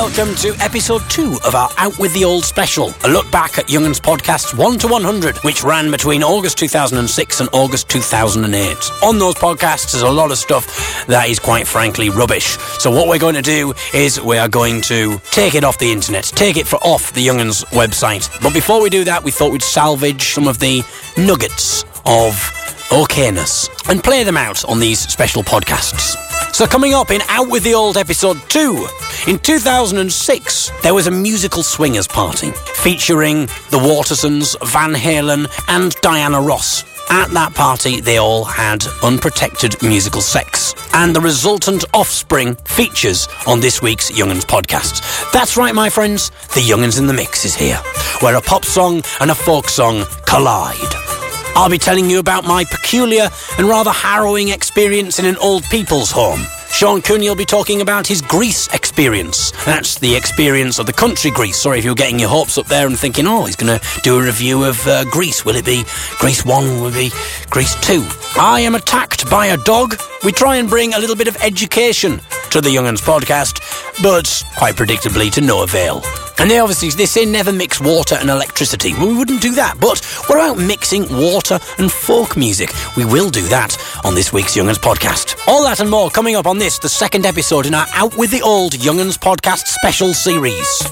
welcome to episode two of our Out with the Old special, a look back at Young'uns podcasts 1 to 100, which ran between August 2006 and August 2008. On those podcasts, there's a lot of stuff that is quite frankly rubbish. So, what we're going to do is we are going to take it off the internet, take it for off the Young'uns website. But before we do that, we thought we'd salvage some of the nuggets of okayness and play them out on these special podcasts. So, coming up in Out with the Old episode 2, in 2006, there was a musical swingers party featuring the Watersons, Van Halen, and Diana Ross. At that party, they all had unprotected musical sex. And the resultant offspring features on this week's Young'uns podcast. That's right, my friends, the Young'uns in the Mix is here, where a pop song and a folk song collide. I'll be telling you about my peculiar and rather harrowing experience in an old people's home. Sean Cooney will be talking about his Greece experience. That's the experience of the country Greece. Sorry if you're getting your hopes up there and thinking, oh, he's going to do a review of uh, Greece. Will it be Greece 1? Will it be Greece 2? I am attacked by a dog. We try and bring a little bit of education to the Young'uns podcast, but quite predictably to no avail. And they obviously they say never mix water and electricity. Well, we wouldn't do that. But what about mixing water and folk music? We will do that on this week's Young'uns podcast. All that and more coming up on this, the second episode in our Out with the Old Young'uns podcast special series.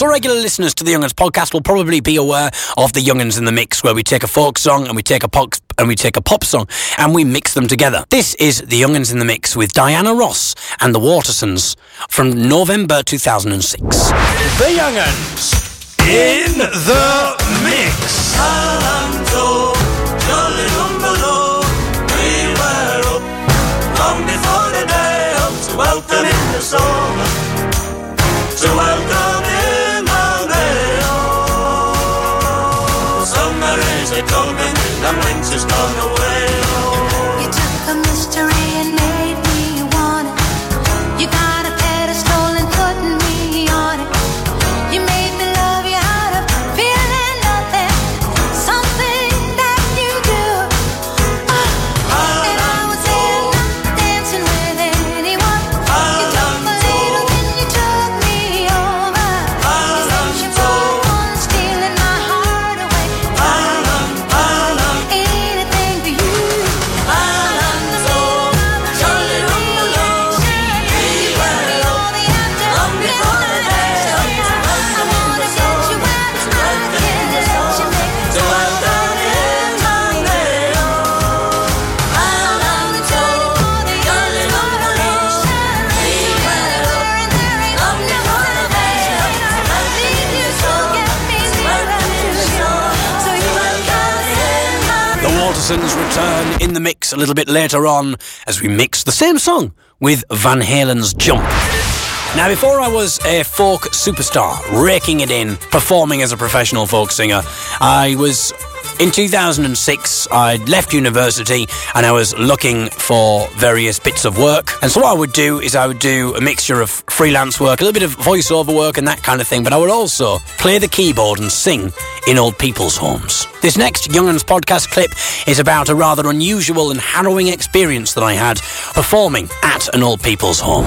So regular listeners to the Young'uns podcast will probably be aware of the Young'uns in the Mix, where we take a folk song and we take a pop and we take a pop song and we mix them together. This is the Young'uns in the Mix with Diana Ross and the Watersons from November 2006. The Young'uns in the Mix. Alonzo, jolly Lumberlo, we were up long before the day up to welcome in the summer, to welcome coming and winter's gone away. Little bit later on as we mix the same song with Van Halen's Jump. Now, before I was a folk superstar, raking it in, performing as a professional folk singer, I was in 2006, I'd left university and I was looking for various bits of work. And so what I would do is I would do a mixture of freelance work, a little bit of voiceover work and that kind of thing, but I would also play the keyboard and sing in old people's homes. This next Young'uns podcast clip is about a rather unusual and harrowing experience that I had performing at an old people's home.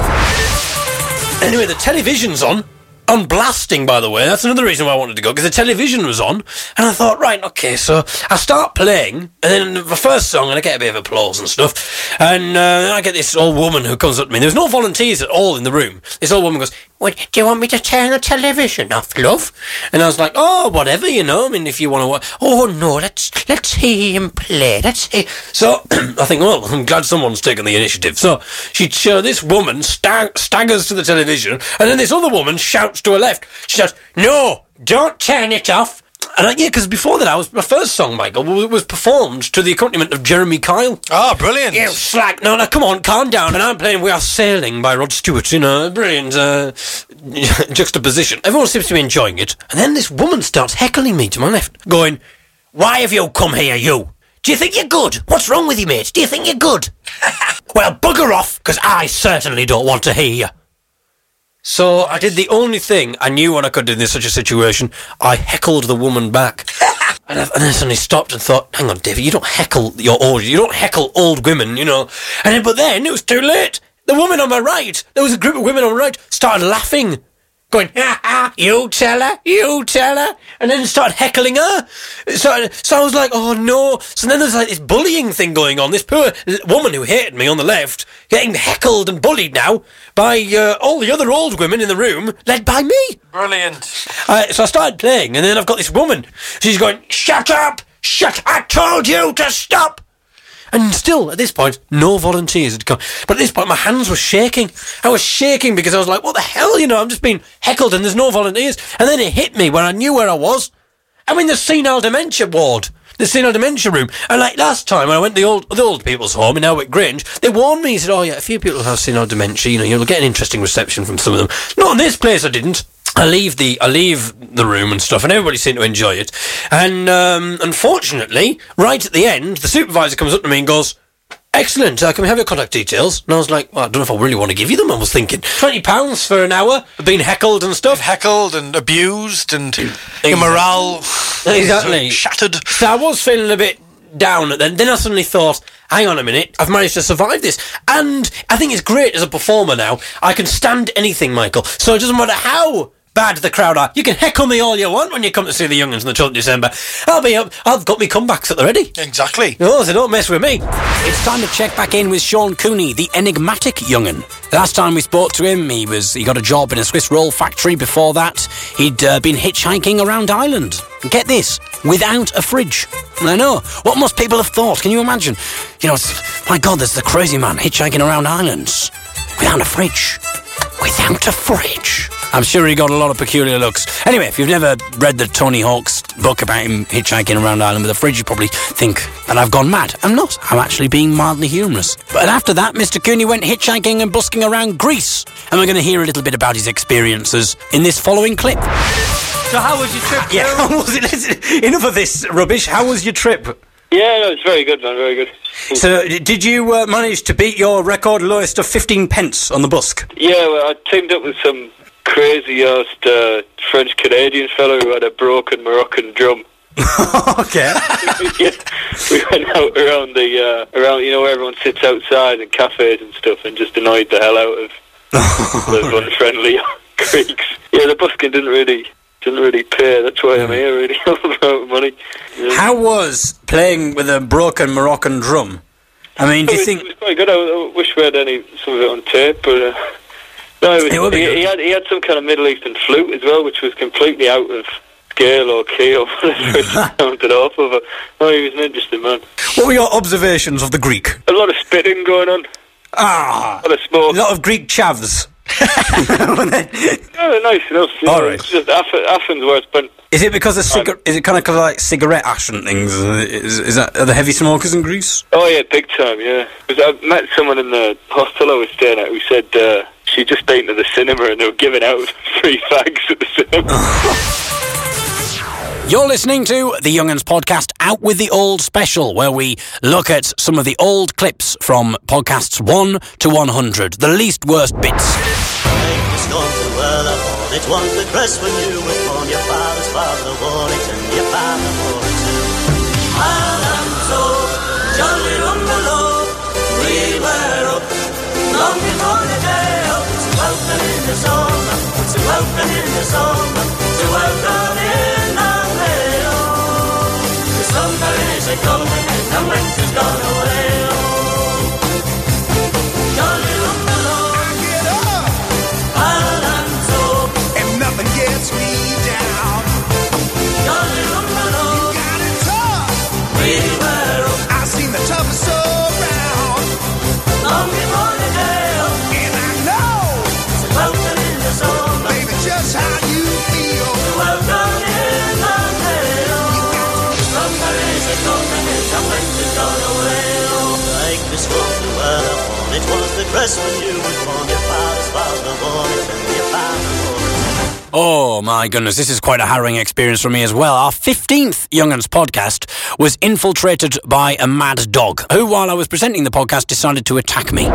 Anyway, the television's on. On blasting, by the way. That's another reason why I wanted to go, because the television was on. And I thought, right, okay, so I start playing, and then the first song, and I get a bit of applause and stuff. And uh, I get this old woman who comes up to me. There's no volunteers at all in the room. This old woman goes, what, do you want me to turn the television off, love? And I was like, oh, whatever, you know. I mean, if you want to watch. Oh, no, let's, let's hear him play. Let's hear. So I think, well, I'm glad someone's taken the initiative. So she, so this woman stag- staggers to the television, and then this other woman shouts to her left. She shouts, no, don't turn it off. And I, yeah, because before that, I was my first song, Michael, was, was performed to the accompaniment of Jeremy Kyle. Ah, brilliant. You slack, No, no, come on, calm down. And I'm playing We Are Sailing by Rod Stewart, you know, brilliant uh, juxtaposition. Everyone seems to be enjoying it. And then this woman starts heckling me to my left, going, Why have you come here, you? Do you think you're good? What's wrong with you, mate? Do you think you're good? well, bugger off, because I certainly don't want to hear you. So I did the only thing I knew what I could do in such a situation. I heckled the woman back. And, I, and then suddenly stopped and thought, hang on, David, you don't heckle your old, you don't heckle old women, you know. And then, but then it was too late. The woman on my right, there was a group of women on my right, started laughing. Going, ha ha, you tell her, you tell her, and then started heckling her. So, so I was like, oh no. So then there's like this bullying thing going on. This poor woman who hated me on the left, getting heckled and bullied now by uh, all the other old women in the room, led by me. Brilliant. Uh, so I started playing, and then I've got this woman. She's going, "Shut up! Shut! I told you to stop!" And still, at this point, no volunteers had come. But at this point, my hands were shaking. I was shaking because I was like, "What the hell?" You know, I'm just being heckled, and there's no volunteers. And then it hit me when I knew where I was. I'm in the senile dementia ward. The senile dementia room. And like last time when I went to the old the old people's home in Elwick Grange, they warned me, he said, Oh yeah, a few people have senile dementia, you know, you'll get an interesting reception from some of them. Not in this place I didn't. I leave the I leave the room and stuff, and everybody seemed to enjoy it. And um, unfortunately, right at the end, the supervisor comes up to me and goes, "Excellent, uh, can we have your contact details?" And I was like, well, "I don't know if I really want to give you them." I was thinking, twenty pounds for an hour, of being heckled and stuff. Heckled and abused and your morale Exactly. shattered. So I was feeling a bit down at then. Then I suddenly thought, hang on a minute, I've managed to survive this. And I think it's great as a performer now. I can stand anything, Michael. So it doesn't matter how bad the crowd are. You can heckle me all you want when you come to see the Young'uns on the 12th of December. I'll be up. I've got me comebacks at the ready. Exactly. Oh, so don't mess with me. It's time to check back in with Sean Cooney, the enigmatic young'un. The last time we spoke to him, he was he got a job in a Swiss roll factory. Before that, he'd uh, been hitchhiking around Ireland. Get this, without a fridge. I know. What must people have thought? Can you imagine? You know, it's, my God, there's the crazy man hitchhiking around islands without a fridge. Without a fridge. I'm sure he got a lot of peculiar looks. Anyway, if you've never read the Tony Hawk's book about him hitchhiking around Ireland with a fridge, you probably think that I've gone mad. I'm not. I'm actually being mildly humorous. But after that, Mr. Cooney went hitchhiking and busking around Greece. And we're going to hear a little bit about his experiences in this following clip. So how was your trip? Yeah, how was it? Enough of this rubbish. How was your trip? Yeah, no, it's very good, man. Very good. So, did you uh, manage to beat your record lowest of 15 pence on the busk? Yeah, well, I teamed up with some crazy ass uh, French Canadian fellow who had a broken Moroccan drum. okay. yeah, we went out around the uh, around you know where everyone sits outside in cafes and stuff, and just annoyed the hell out of those unfriendly Greeks. Yeah, the busking didn't really didn't really pay. That's why I'm here, really, about money. Yeah. How was playing with a broken Moroccan drum? I mean, do you think. it was quite good. I, I wish we had any some of it on tape, but uh, no, was, It would be he, he had he had some kind of Middle Eastern flute as well, which was completely out of scale or key or whatever it sounded off of. it. Oh, he was an interesting man. What were your observations of the Greek? A lot of spitting going on, Ah! a lot of smoke. A lot of Greek chavs. Oh, nice enough. All know, right. it's Just Ath- Athens where it's been. Is it because of cigar- is it kind of like cigarette ash and things? Is, is that are the heavy smokers in Greece? Oh yeah, big time. Yeah, 'Cause I met someone in the hostel I was staying at who said uh, she just been to the cinema and they were giving out free fags at the cinema. You're listening to the Young'uns podcast, Out with the Old Special, where we look at some of the old clips from podcasts 1 to 100, the least worst bits. It's gone too well it was the crest when you were born Your father's father wore it and your father welcome in the summer To welcome in the way oh. Is a coming and winter's gone away Oh my goodness, this is quite a harrowing experience for me as well. Our 15th Young'uns podcast was infiltrated by a mad dog who, while I was presenting the podcast, decided to attack me.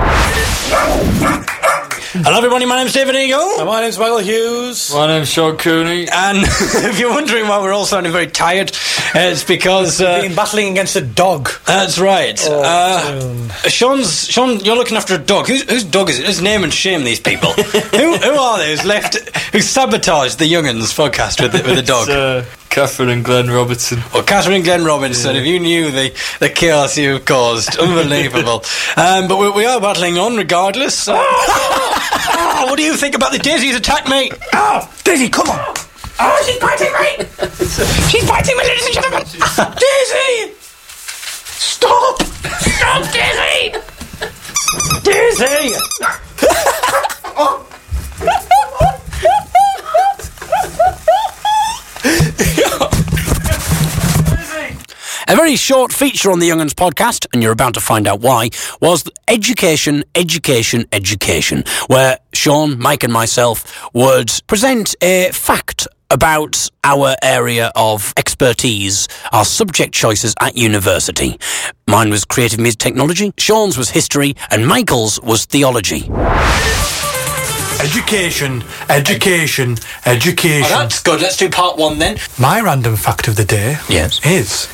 Hello, everybody. My name's David Eagle. My name's Michael Hughes. My name's Sean Cooney. And if you're wondering why we're all sounding very tired, uh, it's because uh, Been battling against a dog. that's right. Oh, uh, Sean's Sean, you're looking after a dog. Whose, whose dog is it? Let's name and shame these people. who, who are they? Who's left? Who sabotaged the Young'uns podcast with the, with the dog? It's, Catherine and Glenn Robertson. Well, Catherine Glenn Robinson, if you knew the, the chaos you've caused, unbelievable. um, but we, we are battling on regardless. Ah, what do you think about the Daisy's attack mate? Oh, Daisy, come on. Oh, she's biting me! she's biting me, ladies and gentlemen! Daisy! Stop! Stop, Daisy! Daisy! A very short feature on the Young'uns podcast, and you're about to find out why, was education, education, education, where Sean, Mike, and myself would present a fact about our area of expertise, our subject choices at university. Mine was creative music technology, Sean's was history, and Michael's was theology. Education, education, education. Oh, that's good. Let's do part one then. My random fact of the day Yes. is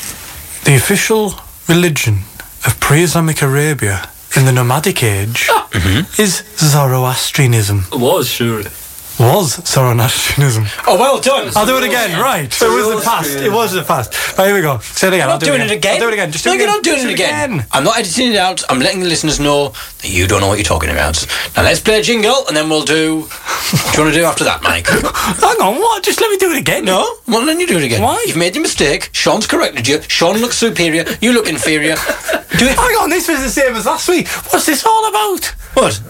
the official religion of pre-Islamic Arabia in the nomadic age ah, mm-hmm. is Zoroastrianism. It was, surely. Was Zoroastrianism. Oh, well done. I'll do it again, right. So it was the past. It was the past. Right, here we go. Say it again. I'm I'll not do doing it again. I'll do it again. Just do no, it again. you're not doing Just it do again. I'm not editing it out. I'm letting the listeners know that you don't know what you're talking about. Now let's play a jingle, and then we'll do. what do you want to do after that, Mike? Hang on, what? Just let me do it again. No, well then you do it again. Why? You've made the mistake. Sean's corrected you. Sean looks superior. You look inferior. Do it. Hang on, this was the same as last week. What's this all about? What?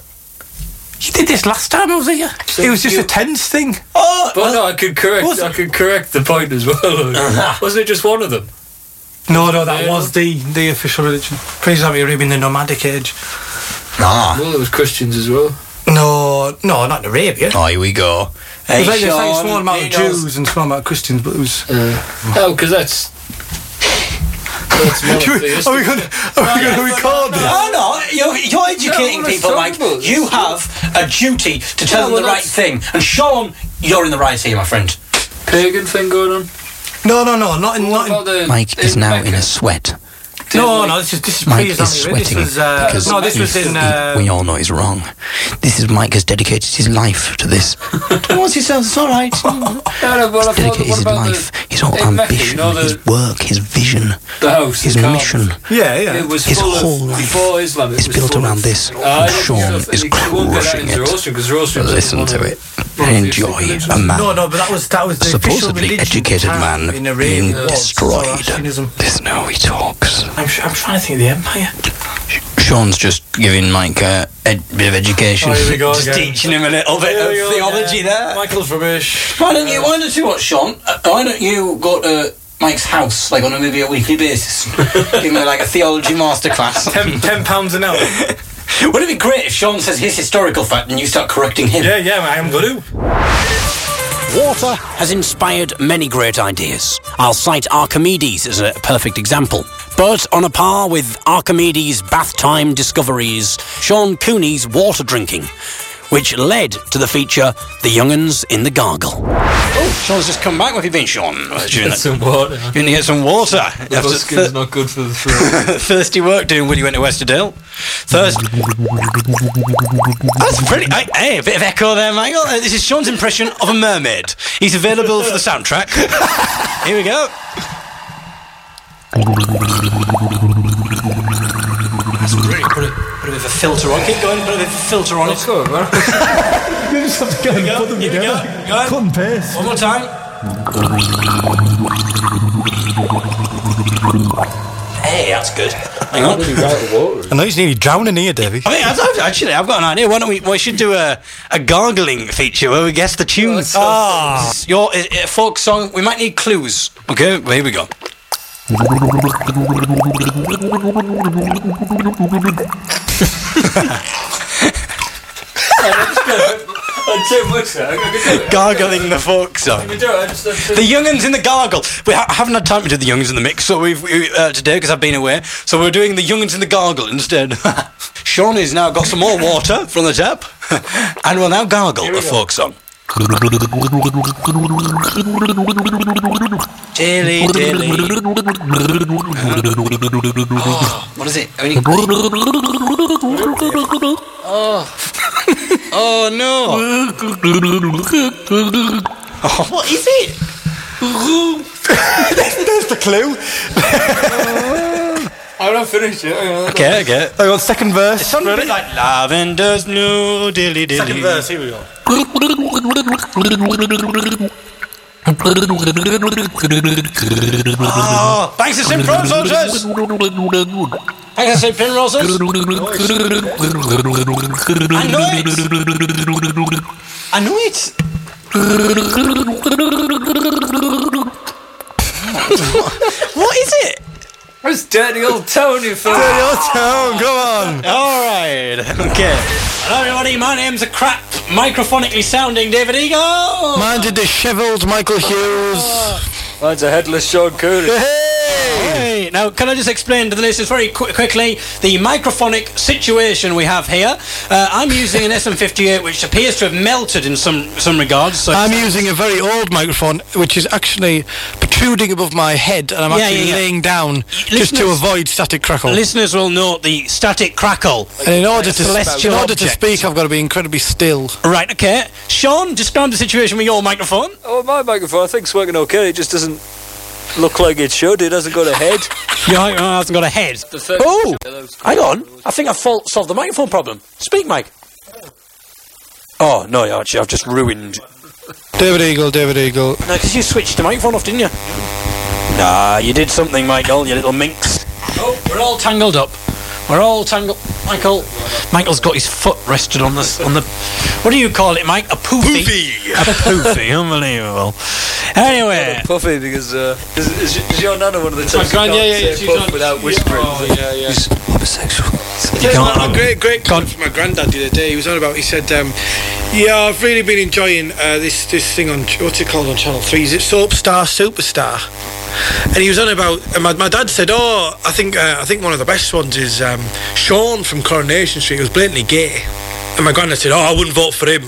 You did this last time I was here. it was just you- a tense thing. Oh, But no, I could correct. Was- I could correct the point as well. Wasn't it just one of them? No, no, that Yeah. was the, the official religion. Pre-Islamic Arabia in the nomadic age. ah. Well, there was Christians as well. No, no, not in Arabia. Oh, here we go. It Hey, was like, it was like a Sean, small amount of Jews and small amount of Christians, but it was. Oh, because that's. That's are we going to we going to record this? Oh no, you're, you're educating No, people, it's Mike. terrible. You have a duty to tell Yeah, them the right thing. And Sean, you're in the right here, my friend. pagan thing going on. No, no, no, not in. What Not in the? Mike is now in a sweat. no, no, this is this is Mike is pre-Islamic. sweating This was uh, because no, this was in. he- Uh, we all know he's wrong. This is Mike has dedicated his life to this. Don't want yourself. It's all right. No, no, but dedicated what his life, the, his whole ambition, you know, the, his work, his vision, the house, his the mission yeah, yeah. It was His whole of, life before Islam. It is was built around of, this. Ah, and Sean is and you won't get that crushing it. Zoroastrian, 'cause Zoroastrian's Listen to it. the monotheistic Enjoy religions. a man. No, no, but that was that was the official supposedly educated man in Arabia being destroyed. Zoroastrianism. Listen how he talks. I'm, sh- I'm trying to think of the empire. Sean's just giving Mike a, a bit of education. Oh, here we go just again. teaching him a little bit Here of go theology again. there. Michael's rubbish. Why don't you? Why don't you what, Sean? Uh, why don't you go to Mike's house like on a maybe a weekly basis? Give him like a theology masterclass. Ten, ten pounds an hour. Wouldn't it be great if Sean says his historical fact and you start correcting him? yeah, yeah, I am going to. Water has inspired many great ideas. I'll cite Archimedes as a perfect example. But on a par with Archimedes' bath time discoveries, Sean Cooney's water drinking, which led to the feature The Young'uns in the Gargle. Oh, Sean's just come back. Where have you been, Sean? During Get some water. You need to get some water. The After buskin's thir- not good for the throat. thirsty work doing when you went to Westerdale. Thirst. That's pretty. Hey, hey, a bit of echo there, Michael. Uh, this is Sean's impression of a mermaid. He's available for the soundtrack. Here we go. That's really put a, put a bit of a filter on. Keep going. Put a bit of a filter on it. Let's go, man. You just have to go and put them Here we go. together. Go on. Cut and paste. One more time. Hey, that's good. Hang on. I know he's nearly drowning here, Davy. I mean, I've, actually, I've got an idea. Why don't we? We should do a, a gargling feature where we guess the tunes. Ah, your uh, uh, folk song. We might need clues. Okay, here we go. I'd too much there. I could do it. Gargling the folk song. I could do it. I just, I The Young'uns in the Gargle. We ha- haven't had time to do the Young'uns in the mix, so we've we, uh, today because I've been away. So we're doing the Young'uns in the Gargle instead. Sean has now got some more water from the tap, and we'll now gargle a folk song. Dilly dilly. Oh, what is it? I mean, oh, oh no! Oh, what is it? There's the clue. I'm not finished yet. Hang. Okay, okay. I got second verse. It sounded a bit like lavender's new dilly dilly. Second verse. Here we go. Thanks to Roses. Thanks to Sim Primroses. I know it. I know it. what is it? It's dirty old Tony from? Dirty old Town, come on. All right. Okay. Hello, everybody. My name's a crap, microphonically sounding David Eagle. Mine's a dishevelled Michael Hughes. Oh. Mine's a headless Sean Cooney. Hey, now can I just explain to the listeners very qu- quickly the microphonic situation we have here? Uh, I'm using an SM58 which appears to have melted in some some regards. So I'm using a very old microphone, which is actually protruding above my head, and I'm Yeah, actually yeah, yeah. laying down just to Listeners- avoid static crackle. listeners will note the static crackle. and in order to celestial in order to object. speak, I've got to be incredibly still. Right, okay. Sean, describe the situation with your microphone. Oh, my microphone, I think it's working okay. It just doesn't look like it should. It hasn't got a head. Your microphone hasn't got a head. Oh, hang on. I think I've solved the microphone problem. Speak, Mike. Oh, no, actually, I've just ruined David Eagle, David Eagle. No, because you switched the microphone off, didn't you? Nah, you did something, Michael, you little minx. Oh, we're all tangled up. We're all tangled. Michael, Michael's got his foot rested on this on the. What do you call it, Mike? A poofy. Poofy. A poofy. Unbelievable. Anyway, Puffy, because uh, is, is, is your nana one of the types My who can't yeah, yeah, say yeah, puff on- without yeah, whispering? oh, yeah, yeah. He's homosexual. you can't. a great, great comment from my granddad the other day. He was on about. He said, um, "Yeah, I've really been enjoying uh, this this thing on what's it called on Channel Three? Is it Soap Star Superstar?" And he was on about. And my, my dad said, "Oh, I think uh, I think one of the best ones is um, Sean from Coronation Street. He was blatantly gay." And my granddad said, "Oh, I wouldn't vote for him,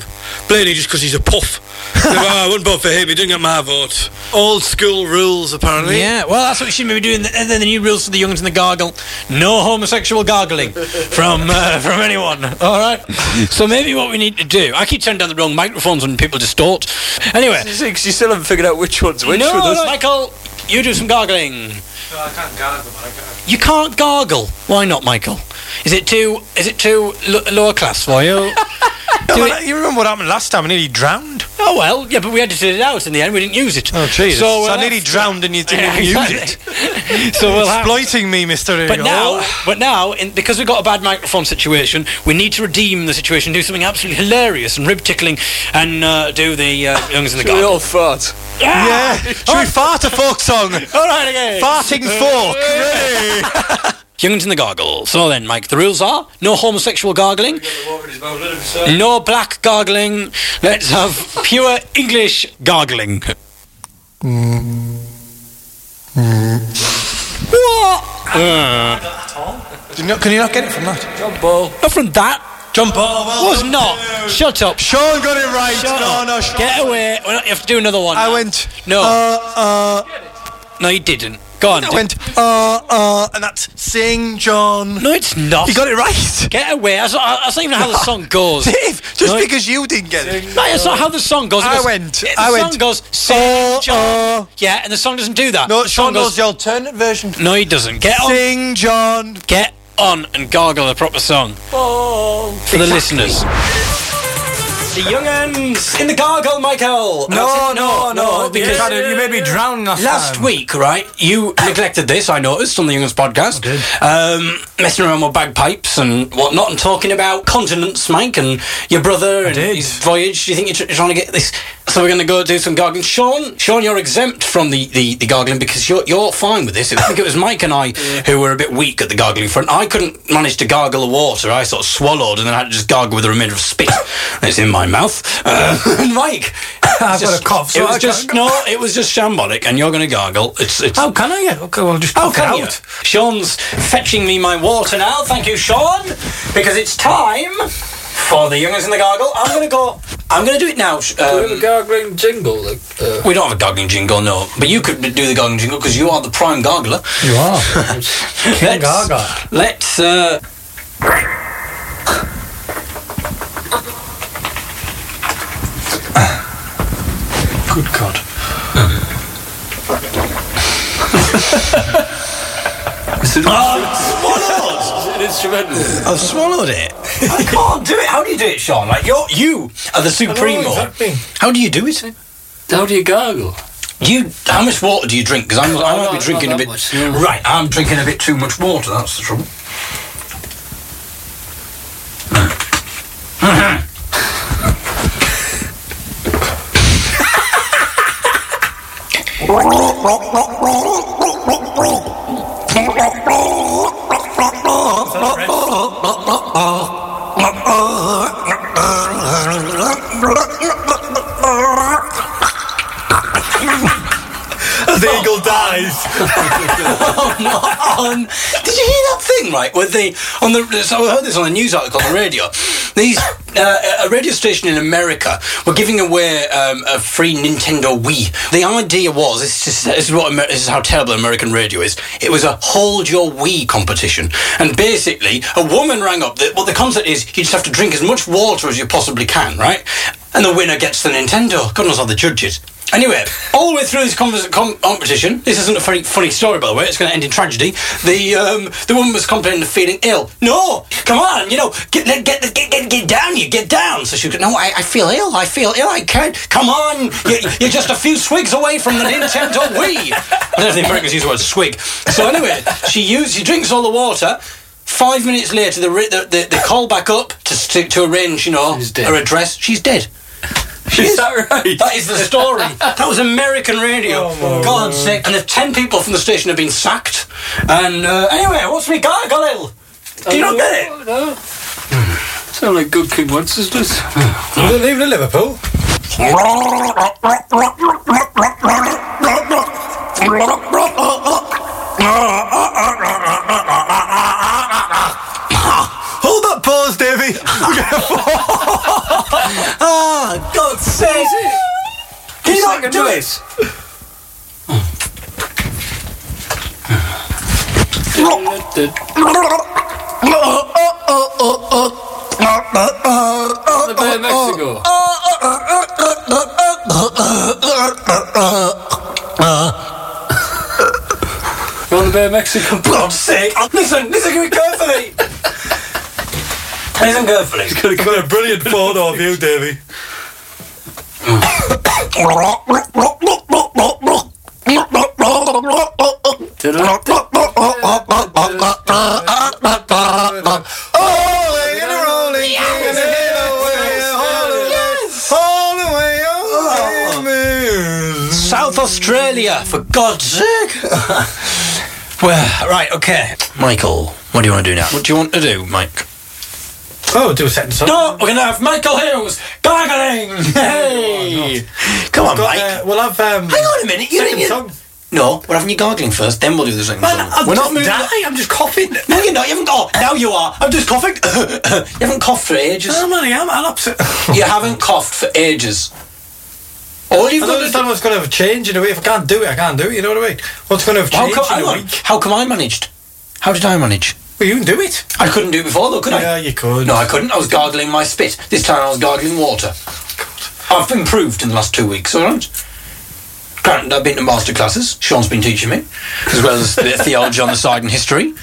blatantly just because he's a puff." Said, "Oh, I wouldn't vote for him. He didn't get my vote. Old school rules, apparently. Yeah, well, that's what we should be doing. And then the new rules for the youngs and the gargle: no homosexual gargling from uh, from anyone. All right. So maybe what we need to do. I keep turning down the wrong microphones when people distort. Anyway, You you still haven't figured out which one's which no, with us. no, Michael, you do some gargling. I can't gargle, man. You can't gargle. Why not, Michael? Is it too? Is it too lo- lower class for you? Do it- you remember what happened last time? I nearly drowned. oh well, yeah, but we edited it out in the end. We didn't use it. Oh, Jesus. So, So uh, I nearly that's- drowned and you didn't Yeah, even use it. so we'll have. Exploiting me, Mr. But now, but now, in, because we've got a bad microphone situation, we need to redeem the situation, do something absolutely hilarious and rib tickling, and uh, do the uh, youngs in the Should we garden. all fart? Yeah. Should we fart a folk song? All right, again. Farting fork. Ready? Young'uns in the gargle. So then, Mike, the rules are no homosexual gargling, no black gargling. Let's have pure English gargling. what? Uh, you not- Can you not get it from that? Jump ball. not from that. Jump ball. Well Was not. Shut up. Sean got it right. Shut no, up. no, Sean. Get away. Well, You have to do another one. I now. went. No. Uh, uh. No, you didn't. Go on. I went. Uh, uh. And that's Sing John. No, it's not. You got it right. Get away. That's not, that's not even how the song goes. Dave, just No, because you didn't get it. No, that's not how the song goes. It I goes- went, The I song went, goes, Sing uh, John. uh. yeah, and the song doesn't do that. No, the Sean song knows the alternate version. No, he doesn't. Get on. Sing John. Get on and gargle a proper song for the listeners. The young'uns in the gargle, Michael. No, no, no. because you made me drown last, Last week, right, you neglected this, I noticed, on the Youngers podcast. Um, messing around with bagpipes and whatnot and talking about continents, Mike, and your brother and did. his voyage. Do you think you're, tr- you're trying to get this? So we're going to go do some gargling. Sean, Sean, you're exempt from the, the, the gargling because you're, you're fine with this. I think it was Mike and I who were a bit weak at the gargling front. I couldn't manage to gargle the water. I sort of swallowed and then I had to just gargle with the remainder of spit that's in my my mouth. Uh, Mike, I've got a cough, so it was I just no, it was just shambolic, and you're going to gargle. It's it's. How can I? Okay, well, just How cough it can you? Sean's fetching me my water now. Thank you, Sean, because it's time for the youngers in the gargle. I'm going to go. I'm going to do it now. sh- Do we have a Um, gargling jingle? Uh, we don't have a gargling jingle, no, but you could do the gargling jingle because you are the prime gargler. You are. Let's, Gaga. let's uh, Good God. Oh, an instrumental. I've swallowed it. I can't do it. How do you do it, Sean? Like you're you are the supremo. exactly. How do you do it? How do you gargle? You, how much water do you drink? Because I might be drinking a bit. much, no. Right, I'm drinking a bit too much water. That's the trouble. Did you hear that thing right? With the on the so I heard this on a news article on the radio. These uh, a radio station in America were giving away um, a free Nintendo Wii. The idea was this is, this is what Amer- this is how terrible American radio is. It was a hold your Wii competition, and basically a woman rang up. The, well, the concept is you just have to drink as much water as you possibly can, right? And the winner gets the Nintendo. God knows how the judges. Anyway, all the way through this com- competition, this isn't a very funny story, by the way. It's going to end in tragedy. The um, the woman was complaining of feeling ill. No, come on, you know, get get get get, get, down, you get down. So she goes, no, I, I feel ill. I feel ill. I can't. Come on, you, you're just a few swigs away from the Nintendo Wii. I don't know if the Americans use the word swig. So anyway, she used she drinks all the water. Five minutes later, the ri- the, the, the call back up to, to to arrange, you know, her address. She's dead. Is that right? That is the story. that was American radio. God's sake. And the 10 people from the station have been sacked. And uh, anyway, what's me gargoyle? Do you not get it? No. Sound like good King Wenceslas. Leaving to Liverpool. Hold that pause, Davy. God's sake. Can you not do it? The Bay of Mexico. You're on the Bay of Mexico. God's sake. Oh, listen, listen to me carefully. Listen carefully. I've got a brilliant photo of you, Davy. South Australia, for God's sake. well, right, okay. Michael, what do you want to do now? What do you want to do, Mike? Oh, do a second song. No, we're going to have Michael Hughes gargling. Hey. Come on, Got, Mike. uh, we'll have um, Hang on a minute. You second you- song. No, we're having you gargling first, then we'll do the second song. we're not moving. Die, I'm just coughing. No, you're not. You haven't. Oh, now you are. I'm just coughing. you haven't coughed for ages. I'm only am. I'll upset. you haven't coughed for ages. All you've I got understand what's going to have changed in a way. If I can't do it, I can't do it. You know what I mean? What's going to have How changed come, in a week? How come I managed? How did I manage? Well, you can do it. I couldn't do it before, though, could I? Yeah, you could. No, I couldn't. I was gargling my spit. This time I was gargling water. I've improved in the last two weeks, all right? Granted, I've been to master classes. Sean's been teaching me, as well as of theology on the side and history.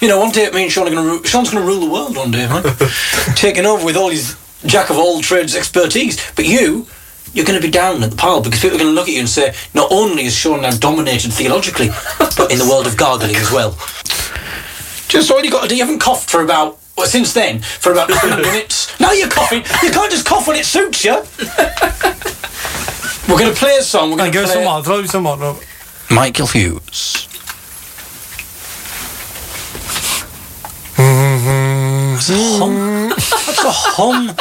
You know, one day me and Sean are going to ru- Sean's going to rule the world one day, right? Taking over with all his jack of all trades expertise. But you, you're going to be down at the pile because people are going to look at you and say, not only is Sean now dominated theologically, but in the world of gargling as well. Just all you got to do. You haven't coughed for about well, since then for about two minutes. Now you're coughing. You can't just cough when it suits you. We're going to play a song. We're going to go us play some more. Throw me some Michael Hughes. Mm-hmm. What's a hum? What's a hum?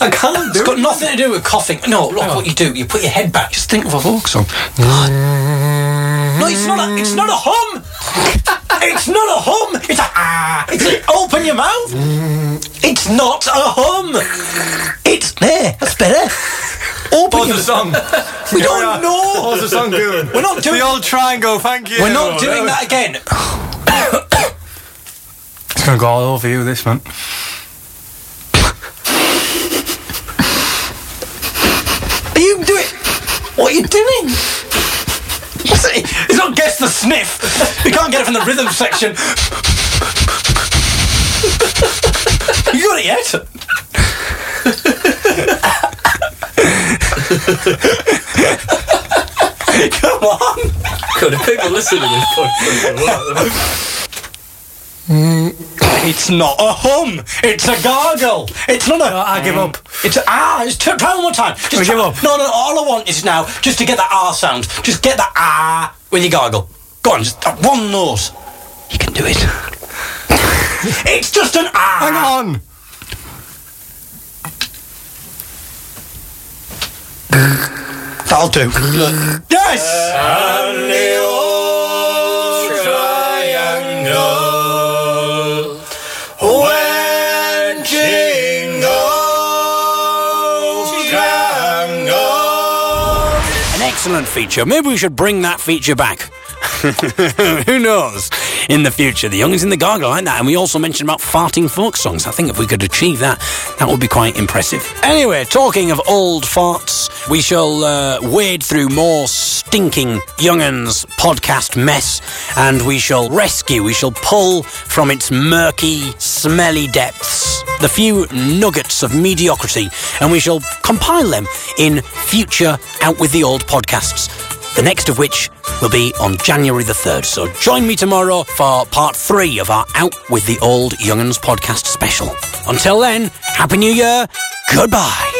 I can't do It's got nothing to do with coughing. No, look what you do. You put your head back. Just think of a folk song. Mm-hmm. No, it's not. A, it's not a hum. It's not a hum. It's a ah. It's a, open your mouth. It's not a hum. It's there. That's better. Open Pause your the song. We don't know. Pause the song, Dylan. We're not doing. The old triangle, thank you. We're not doing that again. It's going to go all over you, this, man. Are you doing? What are you doing? It's not guess the sniff. You can't get it from the rhythm section. You got it yet? Come on. God, if people listen to this podcast? It's not a hum. It's a gargle. It's not a. I give up. It's a, ah. It's t- try one more time. Just I give up. No, no. All I want is now just to get that ah sound. Just get that ah when you gargle. Go on, just uh, one note. You can do it. it's just an ah. Hang on. That'll do. yes. Feature. Maybe we should bring that feature back. Who knows? In the future, the Young'uns in the gargle like that, and we also mentioned about farting folk songs. I think if we could achieve that, that would be quite impressive. Anyway, talking of old farts, we shall uh, wade through more stinking Young'uns podcast mess, and we shall rescue, we shall pull from its murky, smelly depths the few nuggets of mediocrity, and we shall compile them in future Out with the Old podcasts. The next of which will be on January the 3rd. So join me tomorrow for part three of our Out with the Old Young'uns podcast special. Until then, Happy New Year. Goodbye.